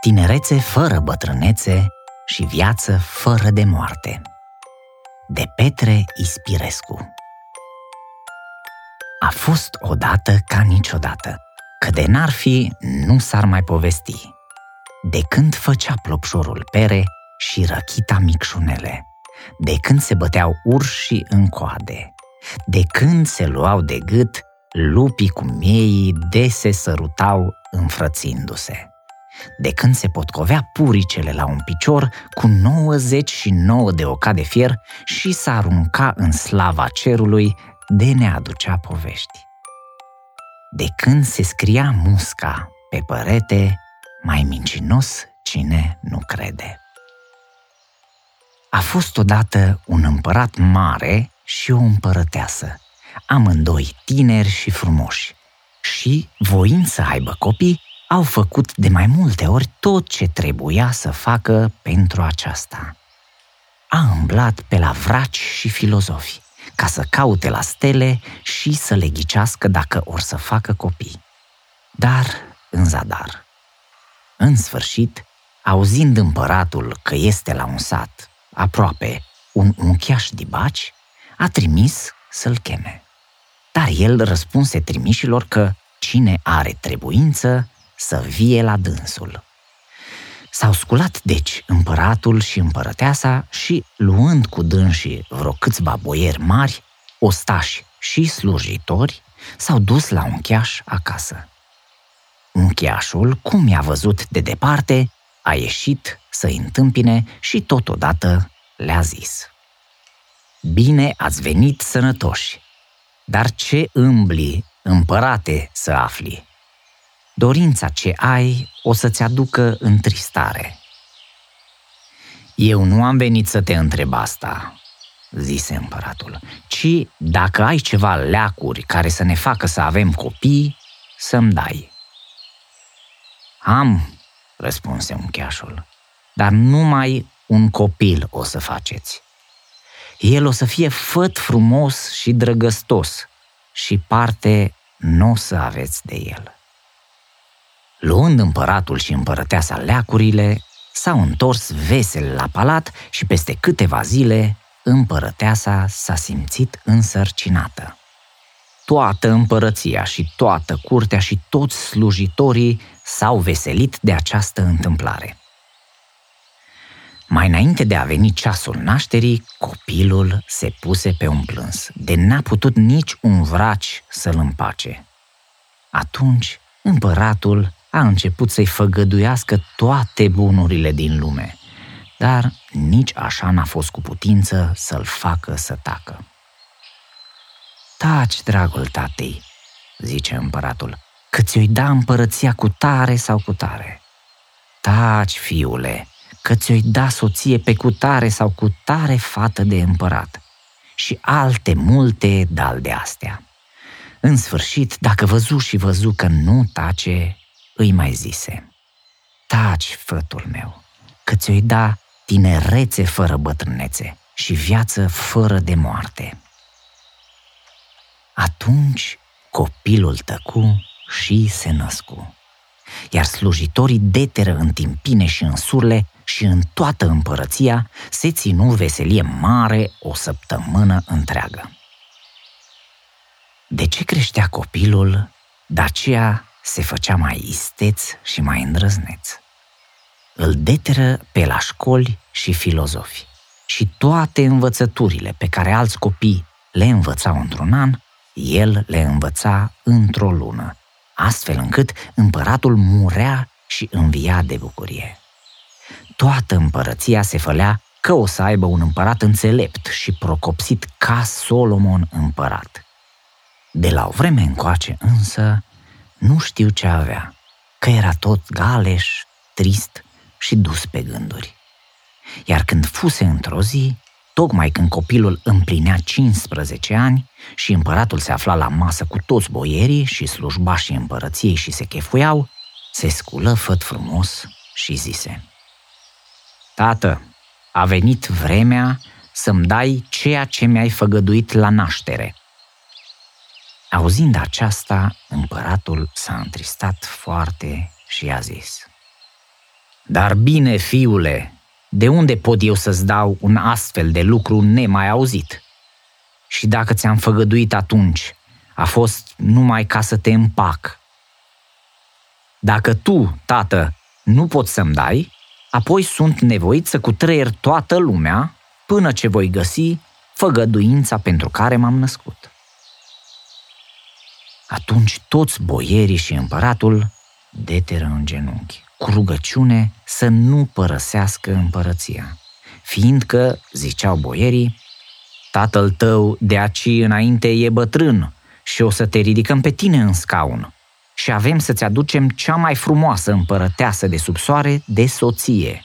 tinerețe fără bătrânețe și viață fără de moarte. De Petre Ispirescu A fost odată ca niciodată, că de n-ar fi, nu s-ar mai povesti. De când făcea plopșorul pere și răchita micșunele, de când se băteau urși în coade, de când se luau de gât lupii cu mieii de se sărutau înfrățindu-se de când se potcovea puricele la un picior cu 99 de oca de fier și s-a arunca în slava cerului de ne aducea povești. De când se scria musca pe părete, mai mincinos cine nu crede. A fost odată un împărat mare și o împărăteasă, amândoi tineri și frumoși, și, voind să aibă copii, au făcut de mai multe ori tot ce trebuia să facă pentru aceasta. A îmblat pe la vraci și filozofi, ca să caute la stele și să le ghicească dacă or să facă copii. Dar în zadar. În sfârșit, auzind împăratul că este la un sat, aproape, un uncheaș dibaci, a trimis să-l cheme. Dar el răspunse trimișilor că cine are trebuință să vie la dânsul. S-au sculat, deci, împăratul și împărăteasa și, luând cu dânsii vreo câțiva boieri mari, ostași și slujitori, s-au dus la un cheaș acasă. Uncheașul, cum i-a văzut de departe, a ieșit să-i întâmpine și totodată le-a zis. Bine ați venit sănătoși, dar ce îmbli, împărate, să afli? Dorința ce ai o să-ți aducă întristare. Eu nu am venit să te întreb asta, zise împăratul, ci dacă ai ceva leacuri care să ne facă să avem copii, să-mi dai. Am, răspunse uncheașul, dar numai un copil o să faceți. El o să fie făt frumos și drăgăstos și parte nu o să aveți de el. Luând împăratul și împărăteasa leacurile, s-au întors vesel la palat și peste câteva zile împărăteasa s-a simțit însărcinată. Toată împărăția și toată curtea și toți slujitorii s-au veselit de această întâmplare. Mai înainte de a veni ceasul nașterii, copilul se puse pe un plâns, de n-a putut nici un vraci să-l împace. Atunci, împăratul a început să-i făgăduiască toate bunurile din lume, dar nici așa n-a fost cu putință să-l facă să tacă. Taci, dragul tatei, zice împăratul, că ți-o-i da împărăția cu tare sau cu tare. Taci, fiule, că ți-o-i da soție pe cu tare sau cu tare fată de împărat și alte multe dal de astea. În sfârșit, dacă văzu și văzu că nu tace, îi mai zise, Taci, fătul meu, că ți-o-i da tinerețe fără bătrânețe și viață fără de moarte. Atunci copilul tăcu și se născu, iar slujitorii deteră în timpine și în surle și în toată împărăția se ținu veselie mare o săptămână întreagă. De ce creștea copilul, de aceea se făcea mai isteț și mai îndrăzneț. Îl deteră pe la școli și filozofi. Și toate învățăturile pe care alți copii le învățau într-un an, el le învăța într-o lună, astfel încât împăratul murea și învia de bucurie. Toată împărăția se fălea că o să aibă un împărat înțelept și procopsit ca Solomon împărat. De la o vreme încoace însă, nu știu ce avea, că era tot galeș, trist și dus pe gânduri. Iar când fuse într-o zi, tocmai când copilul împlinea 15 ani și împăratul se afla la masă cu toți boierii și slujbașii împărăției și se chefuiau, se sculă făt frumos și zise Tată, a venit vremea să-mi dai ceea ce mi-ai făgăduit la naștere – Auzind aceasta, împăratul s-a întristat foarte și a zis, Dar bine, fiule, de unde pot eu să-ți dau un astfel de lucru nemai auzit? Și dacă ți-am făgăduit atunci, a fost numai ca să te împac. Dacă tu, tată, nu poți să-mi dai, apoi sunt nevoit să cutreier toată lumea până ce voi găsi făgăduința pentru care m-am născut. Atunci toți boierii și împăratul deteră în genunchi, cu rugăciune să nu părăsească împărăția, fiindcă, ziceau boierii, tatăl tău de aici înainte e bătrân și o să te ridicăm pe tine în scaun și avem să-ți aducem cea mai frumoasă împărăteasă de sub soare de soție.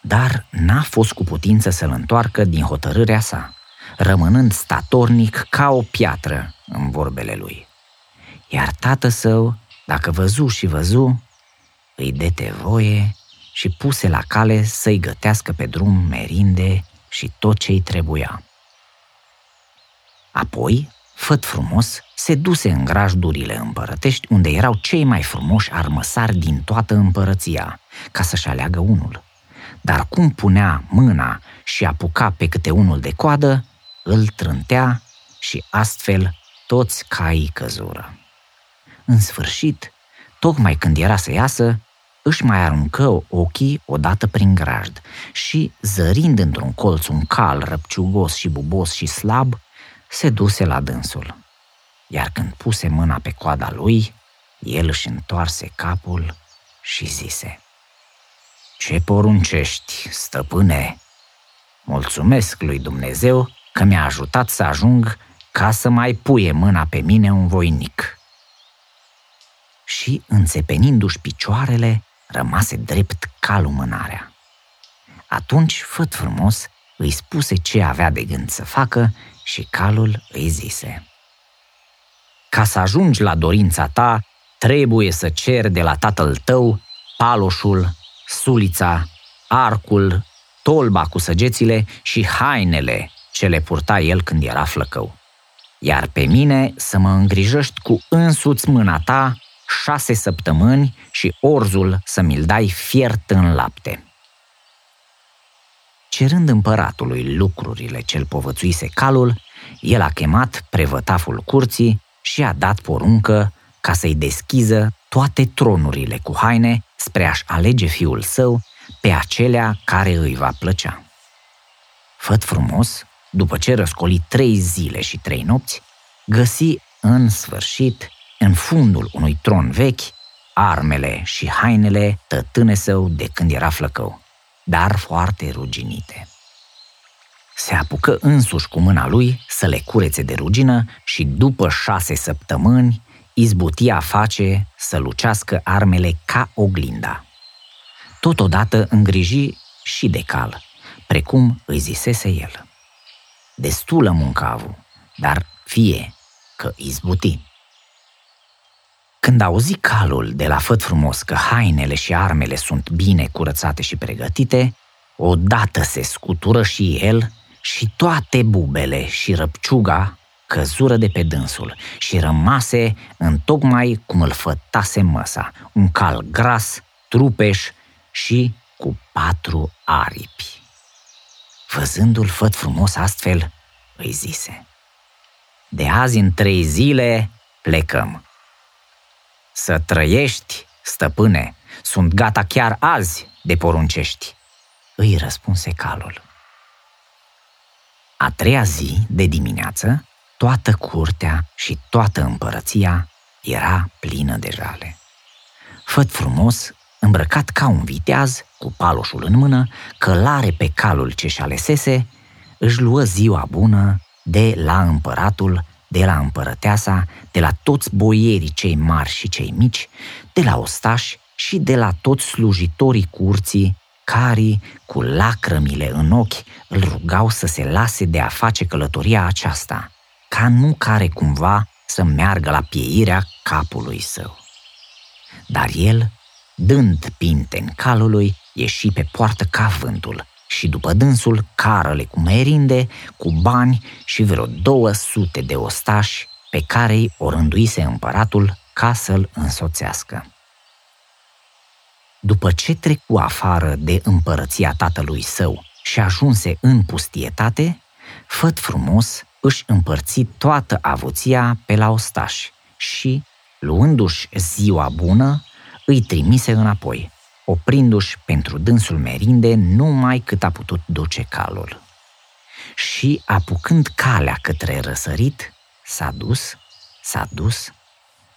Dar n-a fost cu putință să-l întoarcă din hotărârea sa, rămânând statornic ca o piatră în vorbele lui. Iar tată său, dacă văzu și văzu, îi dete voie și puse la cale să-i gătească pe drum merinde și tot ce-i trebuia. Apoi, făt frumos, se duse în grajdurile împărătești, unde erau cei mai frumoși armăsari din toată împărăția, ca să-și aleagă unul. Dar cum punea mâna și apuca pe câte unul de coadă, îl trântea și astfel toți caii căzură. În sfârșit, tocmai când era să iasă, își mai aruncă ochii odată prin grajd și, zărind într-un colț un cal răpciugos și bubos și slab, se duse la dânsul. Iar când puse mâna pe coada lui, el își întoarse capul și zise Ce poruncești, stăpâne? Mulțumesc lui Dumnezeu că mi-a ajutat să ajung ca să mai puie mâna pe mine un voinic. Și, înțepenindu-și picioarele, rămase drept ca lumânarea. Atunci, făt frumos, îi spuse ce avea de gând să facă și calul îi zise Ca să ajungi la dorința ta, trebuie să cer de la tatăl tău paloșul, sulița, arcul, tolba cu săgețile și hainele ce le purta el când era flăcău. Iar pe mine să mă îngrijești cu însuți mâna ta șase săptămâni și orzul să mi-l dai fiert în lapte. Cerând împăratului lucrurile ce-l povățuise calul, el a chemat prevătaful curții și a dat poruncă ca să-i deschiză toate tronurile cu haine spre a-și alege fiul său pe acelea care îi va plăcea. Făt frumos, după ce răscoli trei zile și trei nopți, găsi în sfârșit, în fundul unui tron vechi, armele și hainele tătâne său de când era flăcău dar foarte ruginite. Se apucă însuși cu mâna lui să le curețe de rugină și după șase săptămâni izbutia a face să lucească armele ca oglinda. Totodată îngriji și de cal, precum îi zisese el. Destulă muncă a avut, dar fie că izbuti. Când auzi calul de la făt frumos că hainele și armele sunt bine curățate și pregătite, odată se scutură și el și toate bubele și răpciuga căzură de pe dânsul și rămase în tocmai cum îl fătase măsa, un cal gras, trupeș și cu patru aripi. Văzându-l făt frumos astfel, îi zise, De azi în trei zile plecăm să trăiești, stăpâne, sunt gata chiar azi de poruncești. Îi răspunse calul. A treia zi de dimineață, toată curtea și toată împărăția era plină de jale. Făt frumos, îmbrăcat ca un viteaz, cu paloșul în mână, călare pe calul ce-și alesese, își luă ziua bună de la împăratul de la împărăteasa, de la toți boierii cei mari și cei mici, de la ostași și de la toți slujitorii curții, care, cu lacrămile în ochi, îl rugau să se lase de a face călătoria aceasta, ca nu care cumva să meargă la pieirea capului său. Dar el, dând pinte în calului, ieși pe poartă ca vântul și după dânsul carele cu merinde, cu bani și vreo două sute de ostași pe care îi o rânduise împăratul ca să-l însoțească. după ce trecu afară de împărăția tatălui său și ajunse în pustietate, făt frumos își împărți toată avuția pe la ostași și, luându-și ziua bună, îi trimise înapoi, oprindu-și pentru dânsul merinde numai cât a putut duce calul. Și, apucând calea către răsărit, s-a dus, s-a dus,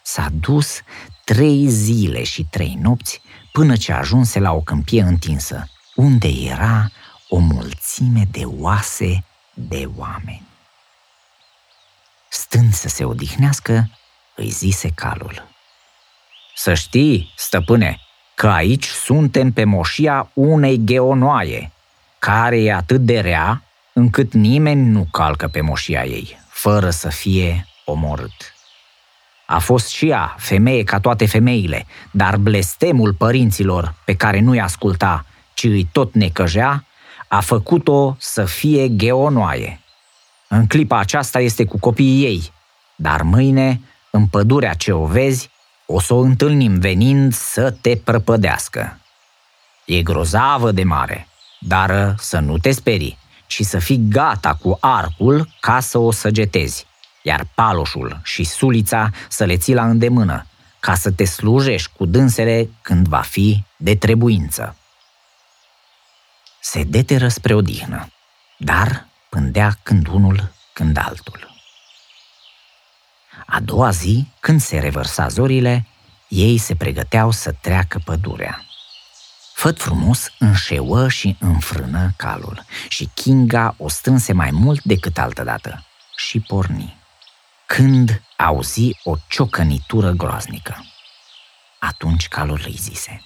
s-a dus trei zile și trei nopți până ce ajunse la o câmpie întinsă, unde era o mulțime de oase de oameni. Stând să se odihnească, îi zise calul. Să știi, stăpâne, că aici suntem pe moșia unei geonoaie, care e atât de rea încât nimeni nu calcă pe moșia ei, fără să fie omorât. A fost și ea femeie ca toate femeile, dar blestemul părinților pe care nu-i asculta, ci îi tot necăjea, a făcut-o să fie geonoaie. În clipa aceasta este cu copiii ei, dar mâine, în pădurea ce o vezi, o să o întâlnim venind să te prăpădească. E grozavă de mare, dar să nu te sperii, ci să fii gata cu arcul ca să o săgetezi, iar paloșul și sulița să le ții la îndemână, ca să te slujești cu dânsele când va fi de trebuință. Se deteră spre odihnă, dar pândea când unul, când altul. A doua zi, când se revărsa zorile, ei se pregăteau să treacă pădurea. Făt frumos înșeuă și înfrână calul și Kinga o strânse mai mult decât altădată și porni. Când auzi o ciocănitură groaznică. Atunci calul îi zise.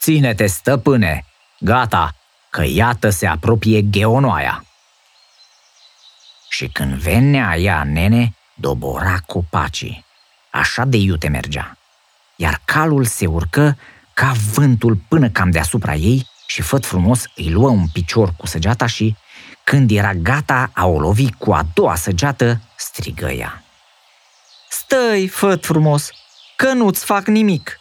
Ține-te, stăpâne! Gata, că iată se apropie gheonoaia. Și când venea ea, nene, dobora copacii. Așa de iute mergea. Iar calul se urcă ca vântul până cam deasupra ei și făt frumos îi luă un picior cu săgeata și, când era gata a o lovi cu a doua săgeată, strigă ea. Stai, făt frumos, că nu-ți fac nimic.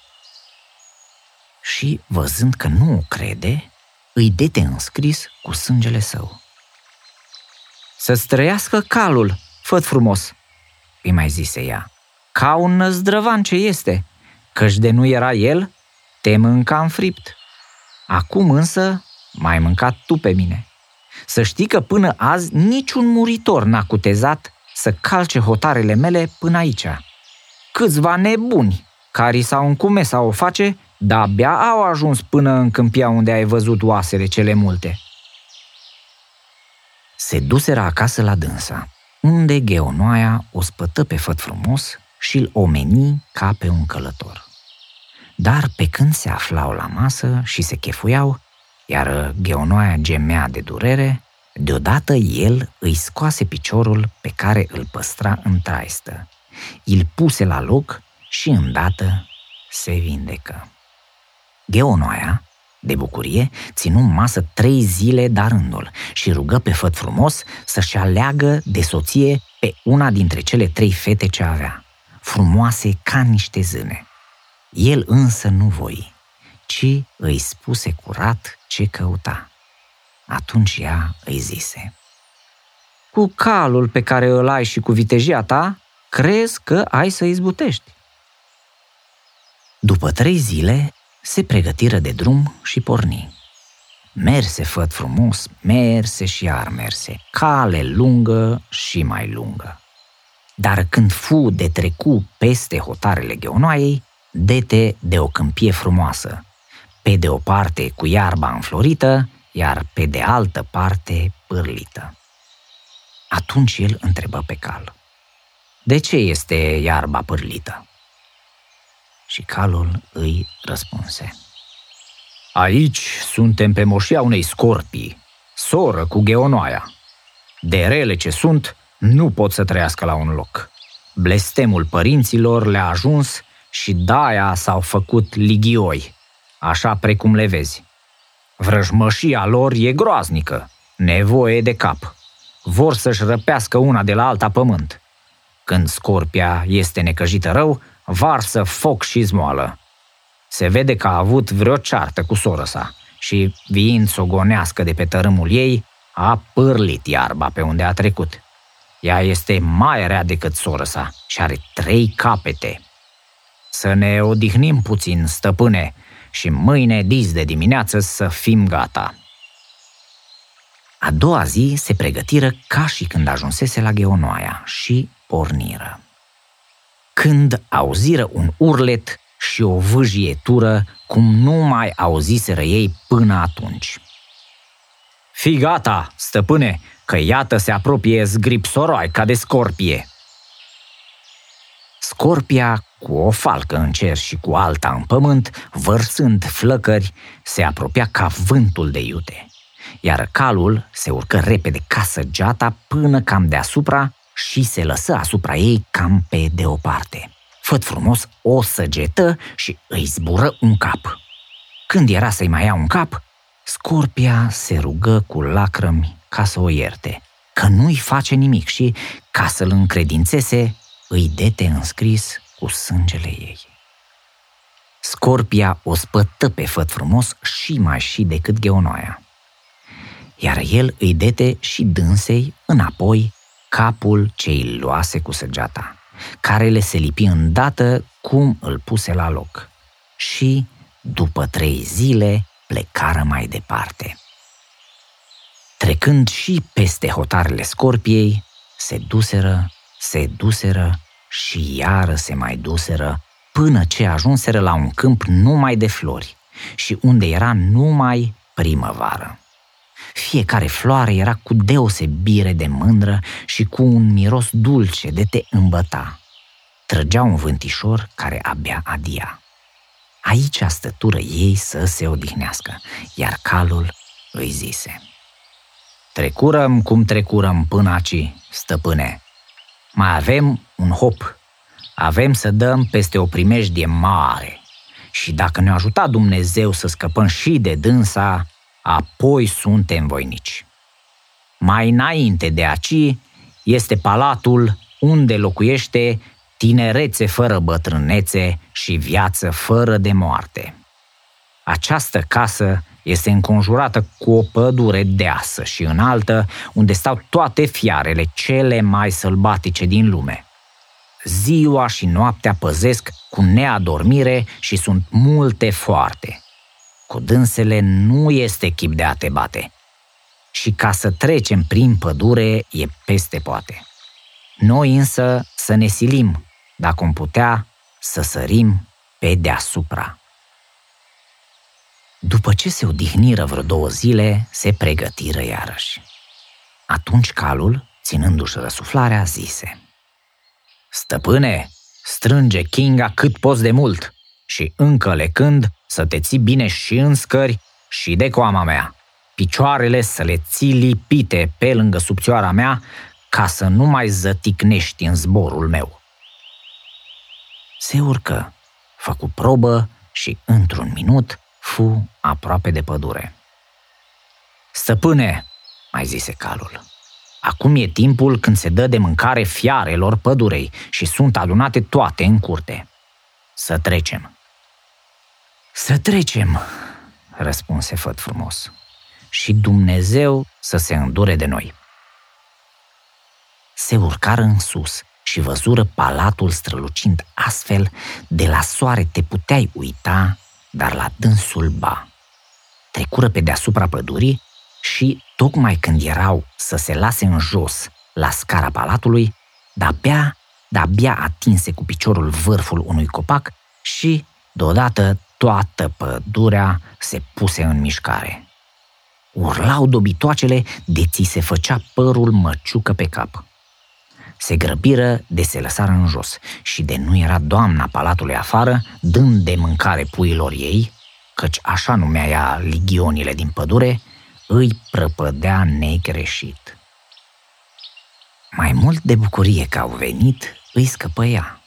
Și, văzând că nu o crede, îi dete înscris cu sângele său. Să străiască calul, făt frumos, îi mai zise ea, ca un năzdrăvan ce este, căci de nu era el, te mâncam fript. Acum însă mai mâncat tu pe mine. Să știi că până azi niciun muritor n-a cutezat să calce hotarele mele până aici. Câțiva nebuni care s-au încume sau o face, dar abia au ajuns până în câmpia unde ai văzut oasele cele multe. Se duseră acasă la dânsa, unde Gheonoaia o spătă pe făt frumos și îl omeni ca pe un călător. Dar pe când se aflau la masă și se chefuiau, iar Gheonoaia gemea de durere, deodată el îi scoase piciorul pe care îl păstra în traistă. Îl puse la loc și îndată se vindecă. Gheonoaia, de bucurie, ținu masă trei zile de rândul și rugă pe făt frumos să-și aleagă de soție pe una dintre cele trei fete ce avea, frumoase ca niște zâne. El însă nu voi, ci îi spuse curat ce căuta. Atunci ea îi zise, Cu calul pe care îl ai și cu vitejia ta, crezi că ai să izbutești. După trei zile, se pregătiră de drum și porni. Merse făt frumos, merse și iar merse, cale lungă și mai lungă. Dar când fu de trecu peste hotarele gheonoaiei, dete de o câmpie frumoasă, pe de o parte cu iarba înflorită, iar pe de altă parte pârlită. Atunci el întrebă pe cal. De ce este iarba pârlită? Și calul îi răspunse. Aici suntem pe moșia unei scorpii, soră cu gheonoaia. De rele ce sunt, nu pot să trăiască la un loc. Blestemul părinților le-a ajuns și daia s-au făcut ligioi, așa precum le vezi. Vrăjmășia lor e groaznică, nevoie de cap. Vor să-și răpească una de la alta pământ. Când scorpia este necăjită rău, varsă foc și zmoală. Se vede că a avut vreo ceartă cu soră sa și, viind să o gonească de pe tărâmul ei, a pârlit iarba pe unde a trecut. Ea este mai rea decât soră sa și are trei capete. Să ne odihnim puțin, stăpâne, și mâine dis de dimineață să fim gata. A doua zi se pregătiră ca și când ajunsese la Geonoaia și porniră. Când auziră un urlet și o vâjietură cum nu mai auziseră ei până atunci. Fii gata, stăpâne, că iată se apropie ca de scorpie. Scorpia, cu o falcă în cer și cu alta în pământ, vărsând flăcări, se apropia ca vântul de iute. Iar calul se urcă repede ca săgeata până cam deasupra și se lăsă asupra ei cam pe deoparte. Făt frumos o săgetă și îi zbură un cap. Când era să-i mai ia un cap, Scorpia se rugă cu lacrămi ca să o ierte, că nu-i face nimic și, ca să-l încredințeze, îi dete înscris cu sângele ei. Scorpia o spătă pe făt frumos și mai și decât gheonoaia. Iar el îi dete și dânsei înapoi capul ce îi luase cu săgeata, care le se lipi îndată cum îl puse la loc. Și, după trei zile, plecară mai departe. Trecând și peste hotarele scorpiei, se duseră, se duseră și iară se mai duseră până ce ajunseră la un câmp numai de flori și unde era numai primăvară. Fiecare floare era cu deosebire de mândră și cu un miros dulce de te îmbăta. Trăgea un vântișor care abia adia. Aici stătură ei să se odihnească, iar calul îi zise. Trecurăm cum trecurăm până aici, stăpâne. Mai avem un hop. Avem să dăm peste o primejdie mare. Și dacă ne-a ajutat Dumnezeu să scăpăm și de dânsa, apoi suntem voinici. Mai înainte de aici este palatul unde locuiește tinerețe fără bătrânețe și viață fără de moarte. Această casă este înconjurată cu o pădure deasă și înaltă, unde stau toate fiarele cele mai sălbatice din lume. Ziua și noaptea păzesc cu neadormire și sunt multe foarte. Cu dânsele nu este chip de a te bate. Și ca să trecem prin pădure e peste poate. Noi însă să ne silim dacă am putea să sărim pe deasupra. După ce se odihniră vreo două zile, se pregătiră iarăși. Atunci calul, ținându-și răsuflarea, zise Stăpâne, strânge Kinga cât poți de mult și încă lecând să te ții bine și în scări și de coama mea. Picioarele să le ții lipite pe lângă subțioara mea ca să nu mai zăticnești în zborul meu se urcă, făcu probă și, într-un minut, fu aproape de pădure. Stăpâne, mai zise calul, acum e timpul când se dă de mâncare fiarelor pădurei și sunt adunate toate în curte. Să trecem. Să trecem, răspunse făt frumos, și Dumnezeu să se îndure de noi. Se urcară în sus și văzură palatul strălucind astfel, de la soare te puteai uita, dar la dânsul ba. Trecură pe deasupra pădurii și, tocmai când erau să se lase în jos la scara palatului, de-abia, de-abia atinse cu piciorul vârful unui copac și, deodată, toată pădurea se puse în mișcare. Urlau dobitoacele de ți se făcea părul măciucă pe cap se grăbiră de se lăsară în jos și de nu era doamna palatului afară, dând de mâncare puilor ei, căci așa numea ea ligionile din pădure, îi prăpădea negreșit. Mai mult de bucurie că au venit, îi scăpăia,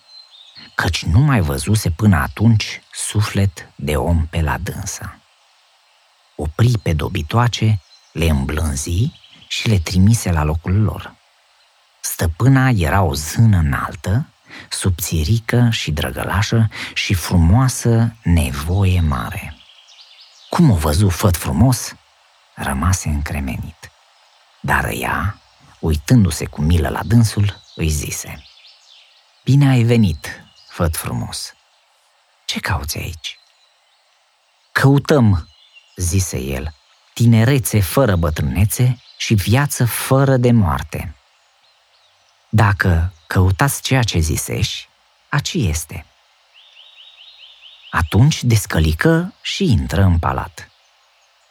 căci nu mai văzuse până atunci suflet de om pe la dânsa. Opri pe dobitoace, le îmblânzi și le trimise la locul lor. Stăpâna era o zână înaltă subțirică și drăgălașă și frumoasă nevoie mare. Cum o văzu făt frumos, rămase încremenit. Dar ea, uitându-se cu milă la dânsul, îi zise Bine ai venit, făt frumos. Ce cauți aici? Căutăm, zise el, tinerețe fără bătrânețe și viață fără de moarte. Dacă căutați ceea ce zisești, aci este. Atunci descălică și intră în palat.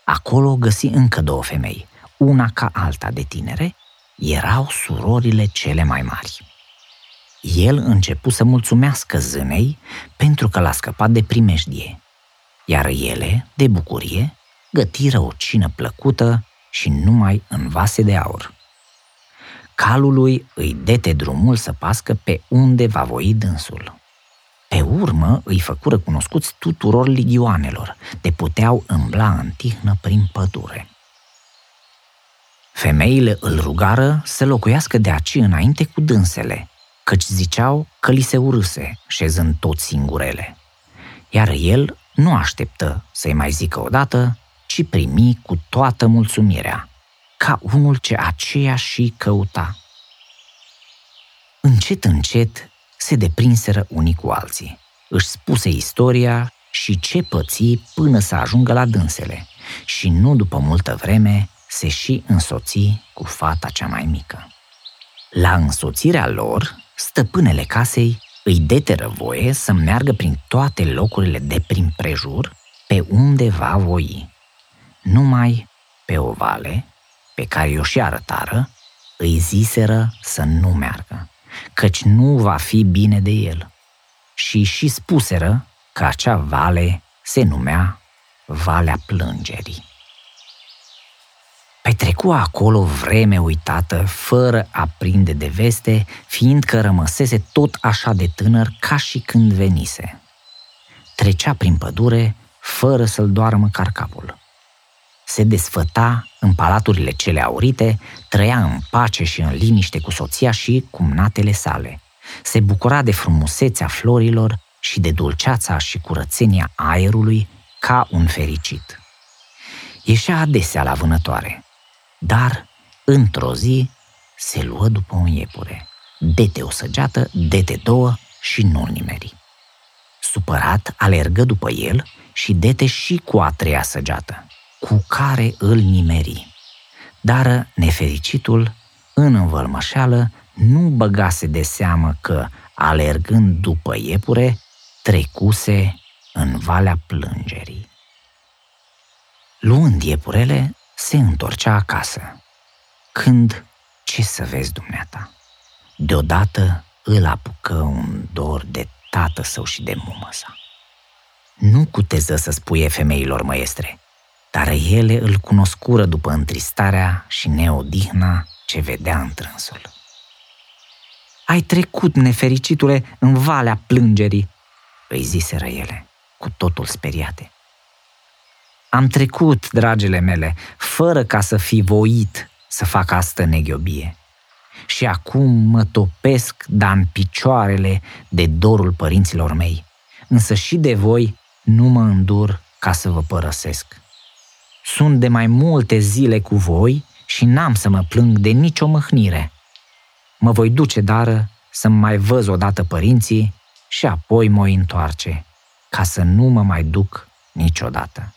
Acolo găsi încă două femei, una ca alta de tinere, erau surorile cele mai mari. El începu să mulțumească zânei pentru că l-a scăpat de primejdie, iar ele, de bucurie, gătiră o cină plăcută și numai în vase de aur. Calului îi dete drumul să pască pe unde va voi dânsul. Pe urmă îi făcură cunoscuți tuturor ligioanelor, de puteau îmbla în tihnă prin pădure. Femeile îl rugară să locuiască de aci înainte cu dânsele, căci ziceau că li se urâse, șezând tot singurele. Iar el nu așteptă să-i mai zică odată, ci primi cu toată mulțumirea, ca unul ce aceea și căuta. Încet, încet se deprinseră unii cu alții. Își spuse istoria și ce păți până să ajungă la dânsele și nu după multă vreme se și însoți cu fata cea mai mică. La însoțirea lor, stăpânele casei îi deteră voie să meargă prin toate locurile de prin prejur pe unde va voi. Numai pe o vale, pe care o și arătară, îi ziseră să nu meargă, căci nu va fi bine de el. Și și spuseră că acea vale se numea Valea Plângerii. Petrecu acolo vreme uitată, fără a prinde de veste, fiindcă rămăsese tot așa de tânăr ca și când venise. Trecea prin pădure fără să-l doară măcar capul. Se desfăta în palaturile cele aurite, trăia în pace și în liniște cu soția și cumnatele sale. Se bucura de frumusețea florilor și de dulceața și curățenia aerului ca un fericit. Ieșea adesea la vânătoare, dar, într-o zi, se luă după un iepure. Dete o săgeată, dete două și nu-l nimeri. Supărat, alergă după el și dete și cu a treia săgeată, cu care îl nimeri. Dar nefericitul, în învălmășeală, nu băgase de seamă că, alergând după iepure, trecuse în valea plângerii. Luând iepurele, se întorcea acasă. Când, ce să vezi dumneata? Deodată îl apucă un dor de tată său și de mumă sa. Nu cuteză să spuie femeilor măestre, dar ele îl cunoscură după întristarea și neodihna ce vedea în trânsul. Ai trecut, nefericitule, în valea plângerii, îi ziseră ele, cu totul speriate. Am trecut, dragile mele, fără ca să fi voit să fac asta neghiobie. Și acum mă topesc, dar în picioarele de dorul părinților mei. Însă și de voi nu mă îndur ca să vă părăsesc. Sunt de mai multe zile cu voi și n-am să mă plâng de nicio mâhnire. Mă voi duce, dar să mai văz odată părinții și apoi mă întoarce, ca să nu mă mai duc niciodată.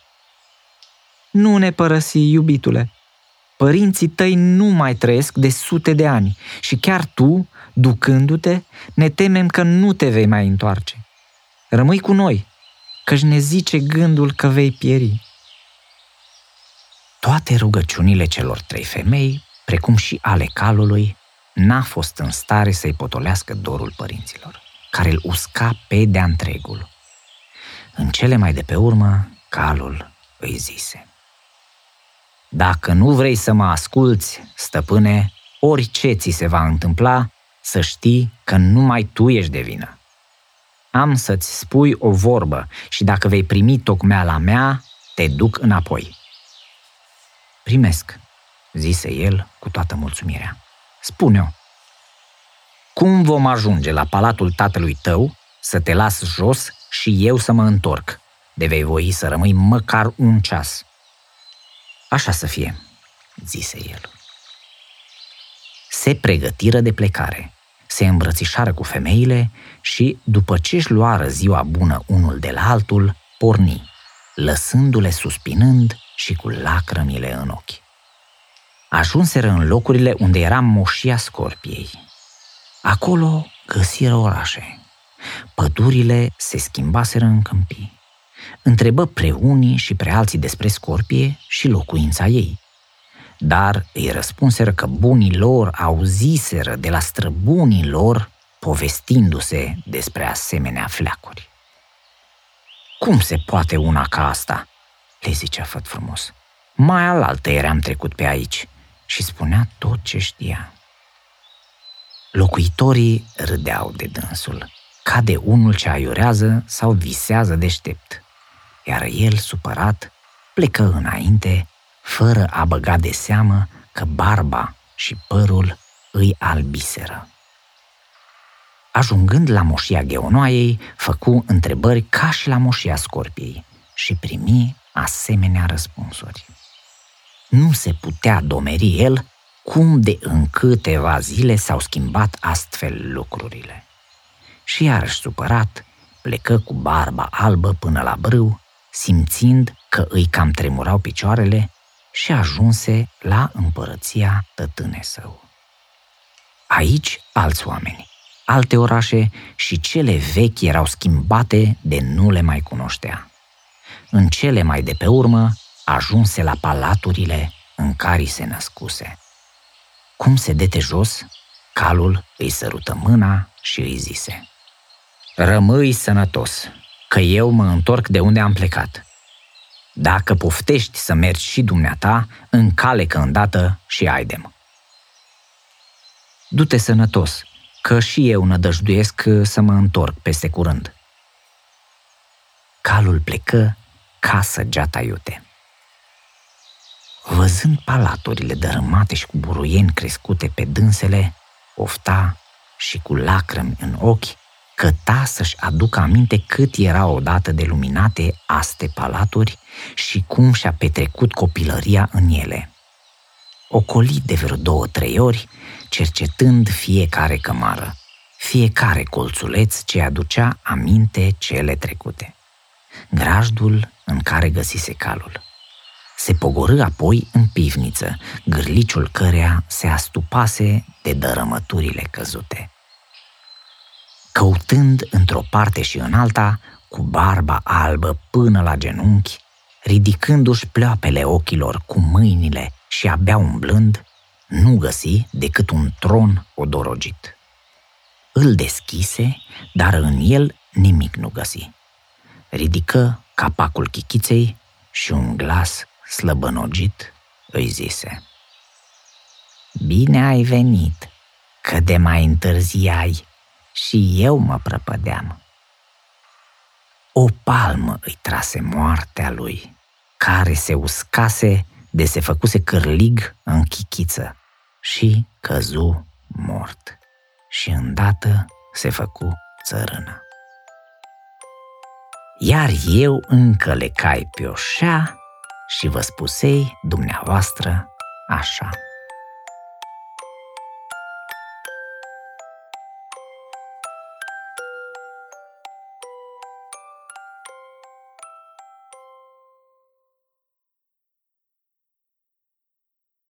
Nu ne părăsi, iubitule. Părinții tăi nu mai trăiesc de sute de ani și chiar tu, ducându-te, ne temem că nu te vei mai întoarce. Rămâi cu noi, căci ne zice gândul că vei pieri. Toate rugăciunile celor trei femei, precum și ale calului, n-a fost în stare să-i potolească dorul părinților, care îl usca pe de-a întregul. În cele mai de pe urmă, calul îi zise – dacă nu vrei să mă asculți, stăpâne, orice ți se va întâmpla, să știi că numai tu ești de vină. Am să-ți spui o vorbă și dacă vei primi tocmeala mea, te duc înapoi. Primesc, zise el cu toată mulțumirea. Spune-o. Cum vom ajunge la palatul tatălui tău să te las jos și eu să mă întorc? De vei voi să rămâi măcar un ceas. Așa să fie, zise el. Se pregătiră de plecare, se îmbrățișară cu femeile și, după ce își luară ziua bună unul de la altul, porni, lăsându-le suspinând și cu lacrămile în ochi. Ajunseră în locurile unde era moșia scorpiei. Acolo găsiră orașe. Pădurile se schimbaseră în câmpii. Întrebă pre unii și pre alții despre scorpie și locuința ei. Dar îi răspunseră că bunii lor auziseră de la străbunii lor povestindu-se despre asemenea fleacuri. Cum se poate una ca asta?" le zicea făt frumos. Mai alaltă eram trecut pe aici și spunea tot ce știa. Locuitorii râdeau de dânsul, ca de unul ce aiurează sau visează deștept, iar el, supărat, plecă înainte, fără a băga de seamă că barba și părul îi albiseră. Ajungând la moșia Gheonoaiei, făcu întrebări ca și la moșia Scorpiei și primi asemenea răspunsuri. Nu se putea domeri el cum de în câteva zile s-au schimbat astfel lucrurile. Și iarăși supărat, plecă cu barba albă până la brâu, simțind că îi cam tremurau picioarele și ajunse la împărăția tătâne său. Aici alți oameni, alte orașe și cele vechi erau schimbate de nu le mai cunoștea. În cele mai de pe urmă ajunse la palaturile în care se născuse. Cum se dete jos, calul îi sărută mâna și îi zise Rămâi sănătos, că eu mă întorc de unde am plecat. Dacă poftești să mergi și dumneata, încalecă îndată și aidem. Du-te sănătos, că și eu nădăjduiesc să mă întorc peste curând. Calul plecă ca săgeata iute. Văzând palaturile dărâmate și cu buruieni crescute pe dânsele, ofta și cu lacrimi în ochi, căta să-și aducă aminte cât era odată de luminate aste palaturi și cum și-a petrecut copilăria în ele. Ocolit de vreo două-trei ori, cercetând fiecare cămară, fiecare colțuleț ce aducea aminte cele trecute. Grajdul în care găsise calul. Se pogorâ apoi în pivniță, gârliciul cărea se astupase de dărămăturile căzute. Căutând într-o parte și în alta, cu barba albă până la genunchi, ridicându-și pleoapele ochilor cu mâinile și abia umblând, nu găsi decât un tron odorogit. Îl deschise, dar în el nimic nu găsi. Ridică capacul chichiței și un glas slăbănogit îi zise Bine ai venit, că de mai întârziai și eu mă prăpădeam. O palmă îi trase moartea lui, care se uscase de se făcuse cârlig în chichiță și căzu mort și îndată se făcu țărână. Iar eu încă le cai pe oșea și vă spusei dumneavoastră așa.